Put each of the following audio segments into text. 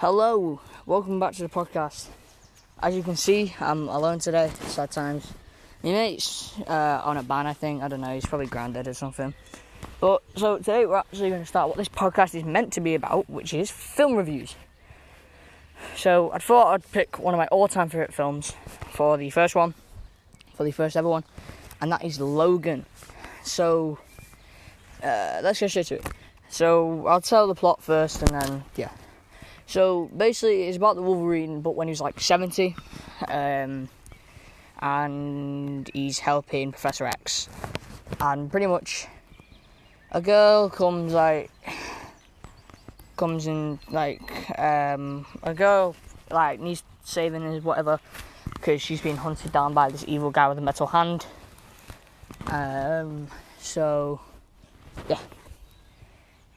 Hello, welcome back to the podcast. As you can see, I'm alone today. Sad times. My mate's uh, on a ban, I think. I don't know. He's probably grounded or something. But so today we're actually going to start what this podcast is meant to be about, which is film reviews. So I thought I'd pick one of my all-time favorite films for the first one, for the first ever one, and that is Logan. So uh, let's get straight to it. So I'll tell the plot first, and then yeah. So basically, it's about the Wolverine, but when he's like 70, um, and he's helping Professor X, and pretty much a girl comes like comes in like um, a girl like needs saving or whatever because she's been hunted down by this evil guy with a metal hand. Um, so yeah,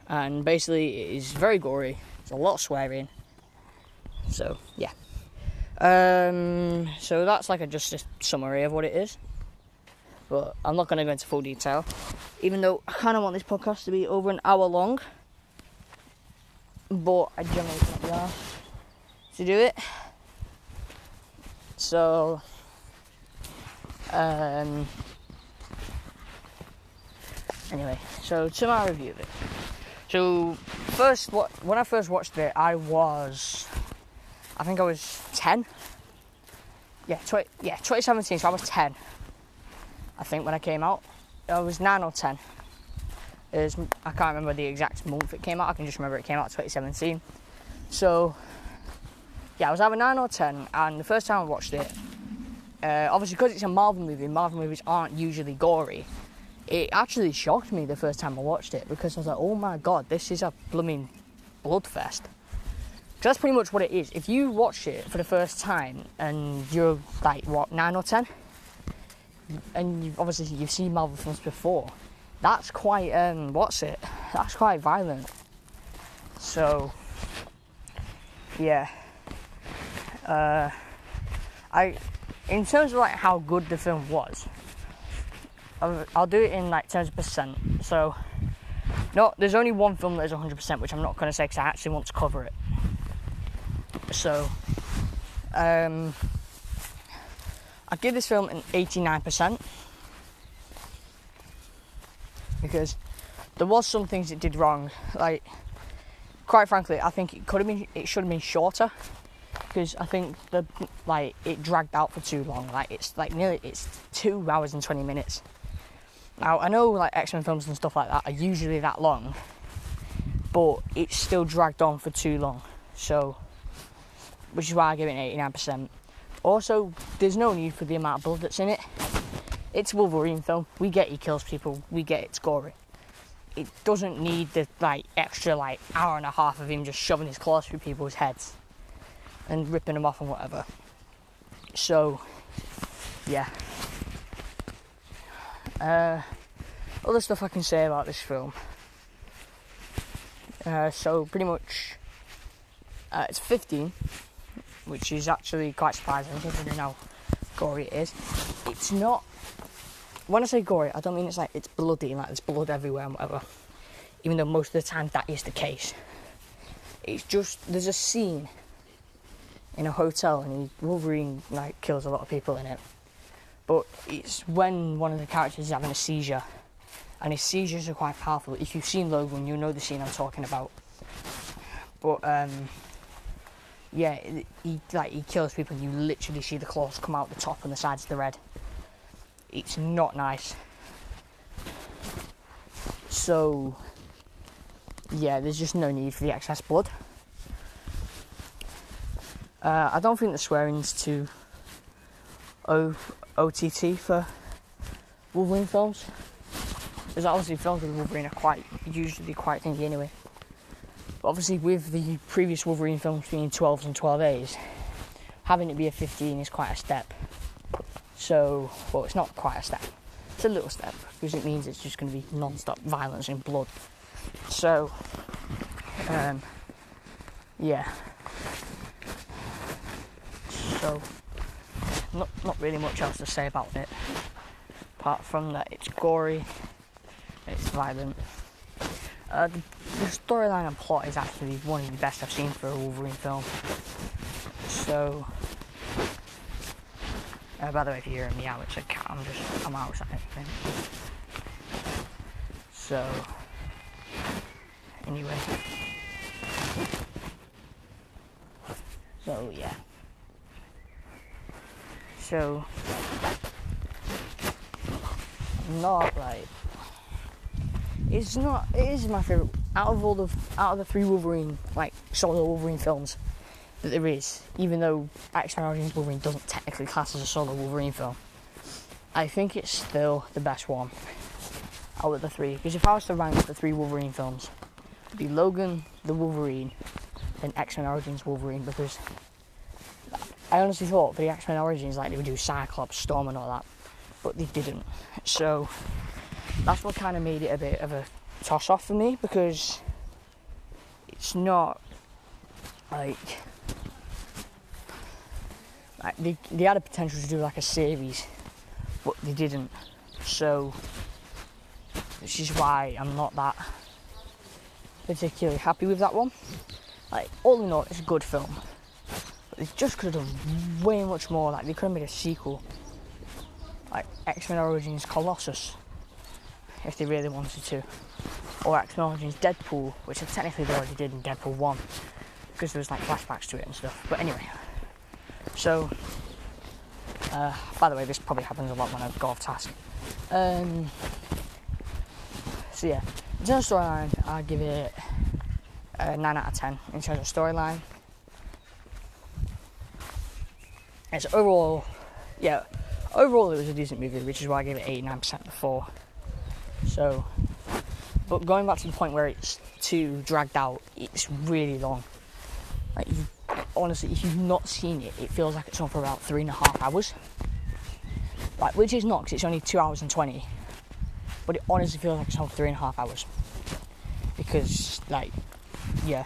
and basically it is very gory a lot of swearing. So yeah. Um, so that's like a just a summary of what it is. But I'm not going to go into full detail, even though I kind of want this podcast to be over an hour long. But I generally can't be asked to do it. So, um, anyway, so to my review of it. So first, when I first watched it, I was, I think I was ten. Yeah, 20, yeah, 2017. So I was ten. I think when I came out, I was nine or ten. Was, I can't remember the exact month it came out. I can just remember it came out 2017. So yeah, I was either nine or ten, and the first time I watched it, uh, obviously because it's a Marvel movie, Marvel movies aren't usually gory it actually shocked me the first time I watched it because I was like, oh my god, this is a blooming bloodfest. That's pretty much what it is. If you watch it for the first time and you're like what nine or ten, and you've, obviously you've seen Marvel films before, that's quite um, what's it? That's quite violent. So yeah, uh, I in terms of like how good the film was, I'll do it in like terms of percent. So, no, there's only one film that is 100%, which I'm not going to say because I actually want to cover it. So, um, I give this film an 89% because there was some things it did wrong. Like, quite frankly, I think it could have been, it should have been shorter because I think the like it dragged out for too long. Like it's like nearly it's two hours and 20 minutes. Now, I know like X Men films and stuff like that are usually that long, but it's still dragged on for too long. So, which is why I give it an 89%. Also, there's no need for the amount of blood that's in it. It's Wolverine film. We get he kills people. We get it's gory. It doesn't need the like extra like hour and a half of him just shoving his claws through people's heads and ripping them off and whatever. So, yeah. Uh, other stuff I can say about this film. Uh, so pretty much, uh, it's 15, which is actually quite surprising considering how gory it is. It's not. When I say gory, I don't mean it's like it's bloody, like there's blood everywhere and whatever. Even though most of the time that is the case. It's just there's a scene in a hotel and Wolverine like kills a lot of people in it but it's when one of the characters is having a seizure, and his seizures are quite powerful. If you've seen Logan, you know the scene I'm talking about. But um, yeah, he like he kills people, and you literally see the claws come out the top and the sides of the red. It's not nice. So yeah, there's just no need for the excess blood. Uh, I don't think the swearing's too o- OTT for Wolverine films. Because obviously films with Wolverine are quite usually quite thinky anyway. But obviously with the previous Wolverine films being 12s and 12As, having it be a 15 is quite a step. So, well, it's not quite a step. It's a little step because it means it's just going to be non-stop violence and blood. So, um, yeah. So not not really much else to say about it, apart from that it's gory, it's violent. Uh, the, the storyline and plot is actually one of the best I've seen for a Wolverine film. So, uh, by the way, if you hear me out, it's a cat. I'm just I'm outside. I think. So, anyway. So yeah. So not like it's not it is my favorite out of all the out of the three Wolverine like solo Wolverine films that there is, even though X-Men Origins Wolverine doesn't technically class as a solo Wolverine film. I think it's still the best one out of the three. Because if I was to rank the three Wolverine films, it'd be Logan, the Wolverine, and X-Men Origins Wolverine because I honestly thought for the X Men Origins, like they would do Cyclops, Storm, and all that, but they didn't. So that's what kind of made it a bit of a toss off for me because it's not like like they, they had a potential to do like a series, but they didn't. So this is why I'm not that particularly happy with that one. Like all in all, it's a good film they just could have done way much more. Like they could have made a sequel, like X Men Origins Colossus, if they really wanted to, or X Men Origins Deadpool, which technically they already did in Deadpool One, because there was like flashbacks to it and stuff. But anyway, so uh, by the way, this probably happens a lot when I go off task. Um, so yeah, in terms of storyline, I'll give it a 9 out of 10 in terms of storyline. And so overall, yeah, overall it was a decent movie, which is why I gave it 89% before. So, but going back to the point where it's too dragged out, it's really long. Like, you, honestly, if you've not seen it, it feels like it's on for about three and a half hours. Like, which is not, because it's only two hours and 20. But it honestly feels like it's on for three and a half hours. Because, like, yeah,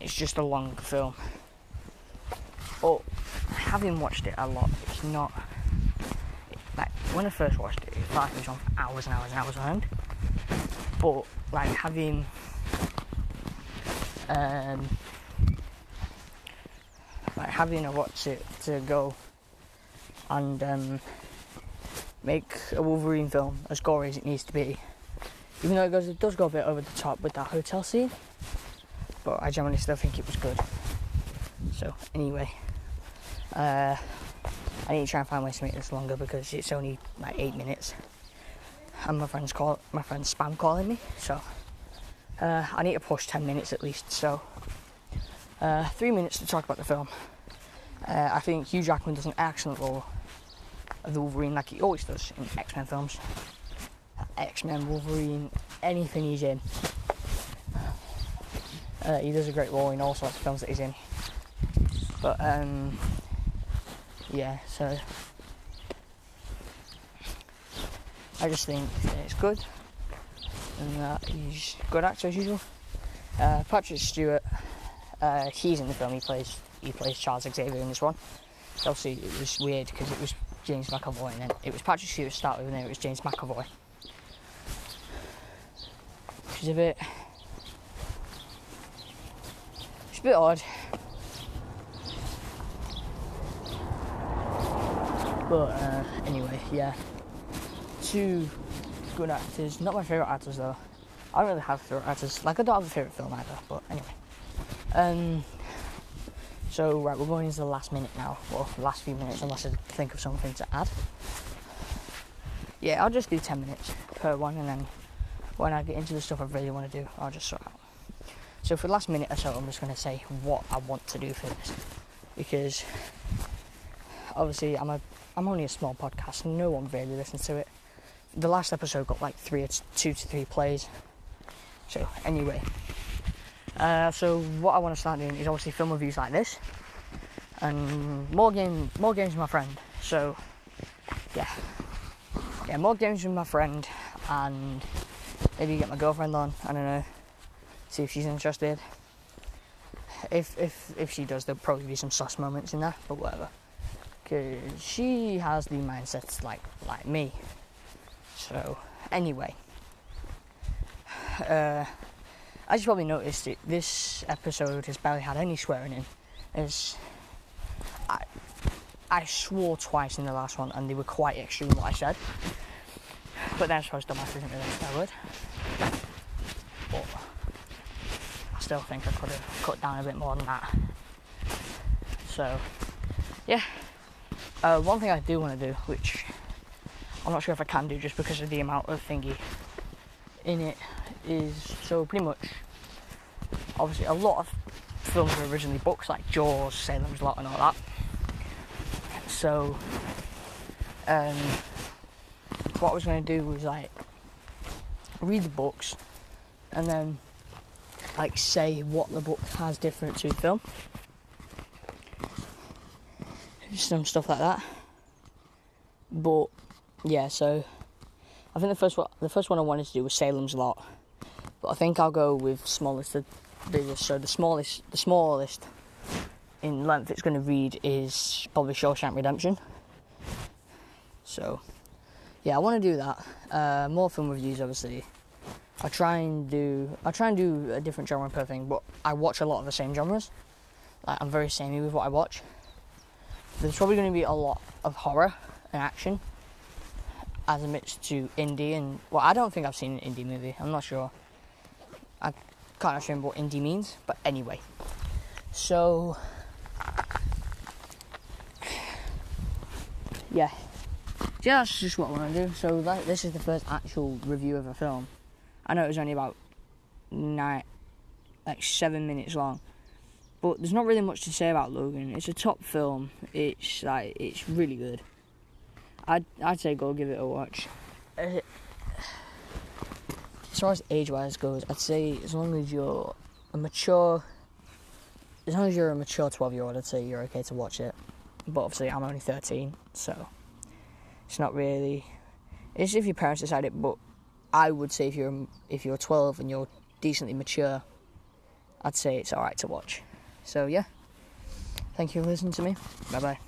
it's just a long film. But having watched it a lot, it's not like when I first watched it, it was on for hours and hours and hours on end. But like having um, like having to watch it to go and um, make a Wolverine film as gory as it needs to be. Even though it goes, it does go a bit over the top with that hotel scene, but I generally still think it was good. So anyway. Uh, I need to try and find ways to make this longer because it's only like eight minutes, and my friend's call my friend's spam calling me, so uh, I need to push ten minutes at least. So uh, three minutes to talk about the film. Uh, I think Hugh Jackman does an excellent role of the Wolverine, like he always does in X Men films. X Men, Wolverine, anything he's in. Uh, he does a great role in all sorts of films that he's in. But um, yeah, so I just think it's good and that he's good actor as usual. Uh, Patrick Stewart, uh, he's in the film. He plays he plays Charles Xavier in this one. Obviously, it was weird because it was James McAvoy and then it was Patrick Stewart to start with, and then it was James McAvoy. Which is a bit, it's a bit odd. But uh, anyway, yeah. Two good actors. Not my favourite actors though. I don't really have favourite actors. Like I don't have a favourite film either. But anyway. Um. So right, we're going into the last minute now. Well, last few minutes, unless I think of something to add. Yeah, I'll just do ten minutes per one, and then when I get into the stuff I really want to do, I'll just sort out. So for the last minute or so, I'm just going to say what I want to do for this, because obviously I'm a I'm only a small podcast, no one really listens to it. The last episode got like three two to three plays. So anyway, uh, so what I want to start doing is obviously film reviews like this, and more game, more games with my friend. So yeah, yeah, more games with my friend, and maybe get my girlfriend on. I don't know, see if she's interested. If if if she does, there'll probably be some sus moments in there, but whatever because she has the mindset like like me. So anyway, uh, as you probably noticed, it, this episode has barely had any swearing in. As I, I swore twice in the last one, and they were quite extreme what I said. But then I suppose dumbass isn't really a word. But I still think I could have cut down a bit more than that. So, yeah. Uh, one thing I do want to do, which I'm not sure if I can do just because of the amount of thingy in it, is so pretty much. Obviously, a lot of films were originally books like Jaws, Salem's Lot, and all that. So, um, what I was going to do was like read the books and then like say what the book has different to film. Some stuff like that. But yeah, so I think the first one the first one I wanted to do was Salem's Lot. But I think I'll go with smallest to biggest. So the smallest the smallest in length it's gonna read is probably Shawshank Redemption. So yeah, I want to do that. Uh, more film reviews, obviously. I try and do I try and do a different genre per thing, but I watch a lot of the same genres. Like I'm very samey with what I watch. There's probably going to be a lot of horror and action, as amidst to indie and well, I don't think I've seen an indie movie. I'm not sure. I can't remember what indie means, but anyway. So yeah, yeah, that's just what I want to do. So that, this is the first actual review of a film. I know it was only about nine, like seven minutes long, but there's not really much to say about Logan. It's a top film. It's like it's really good. I'd I'd say go give it a watch. Uh, as far as age wise goes, I'd say as long as you're a mature, as long as you're a mature twelve year old, I'd say you're okay to watch it. But obviously, I'm only thirteen, so it's not really. It's if your parents decide it, but I would say if you're if you're 12 and you're decently mature, I'd say it's alright to watch. So yeah, thank you for listening to me. Bye bye.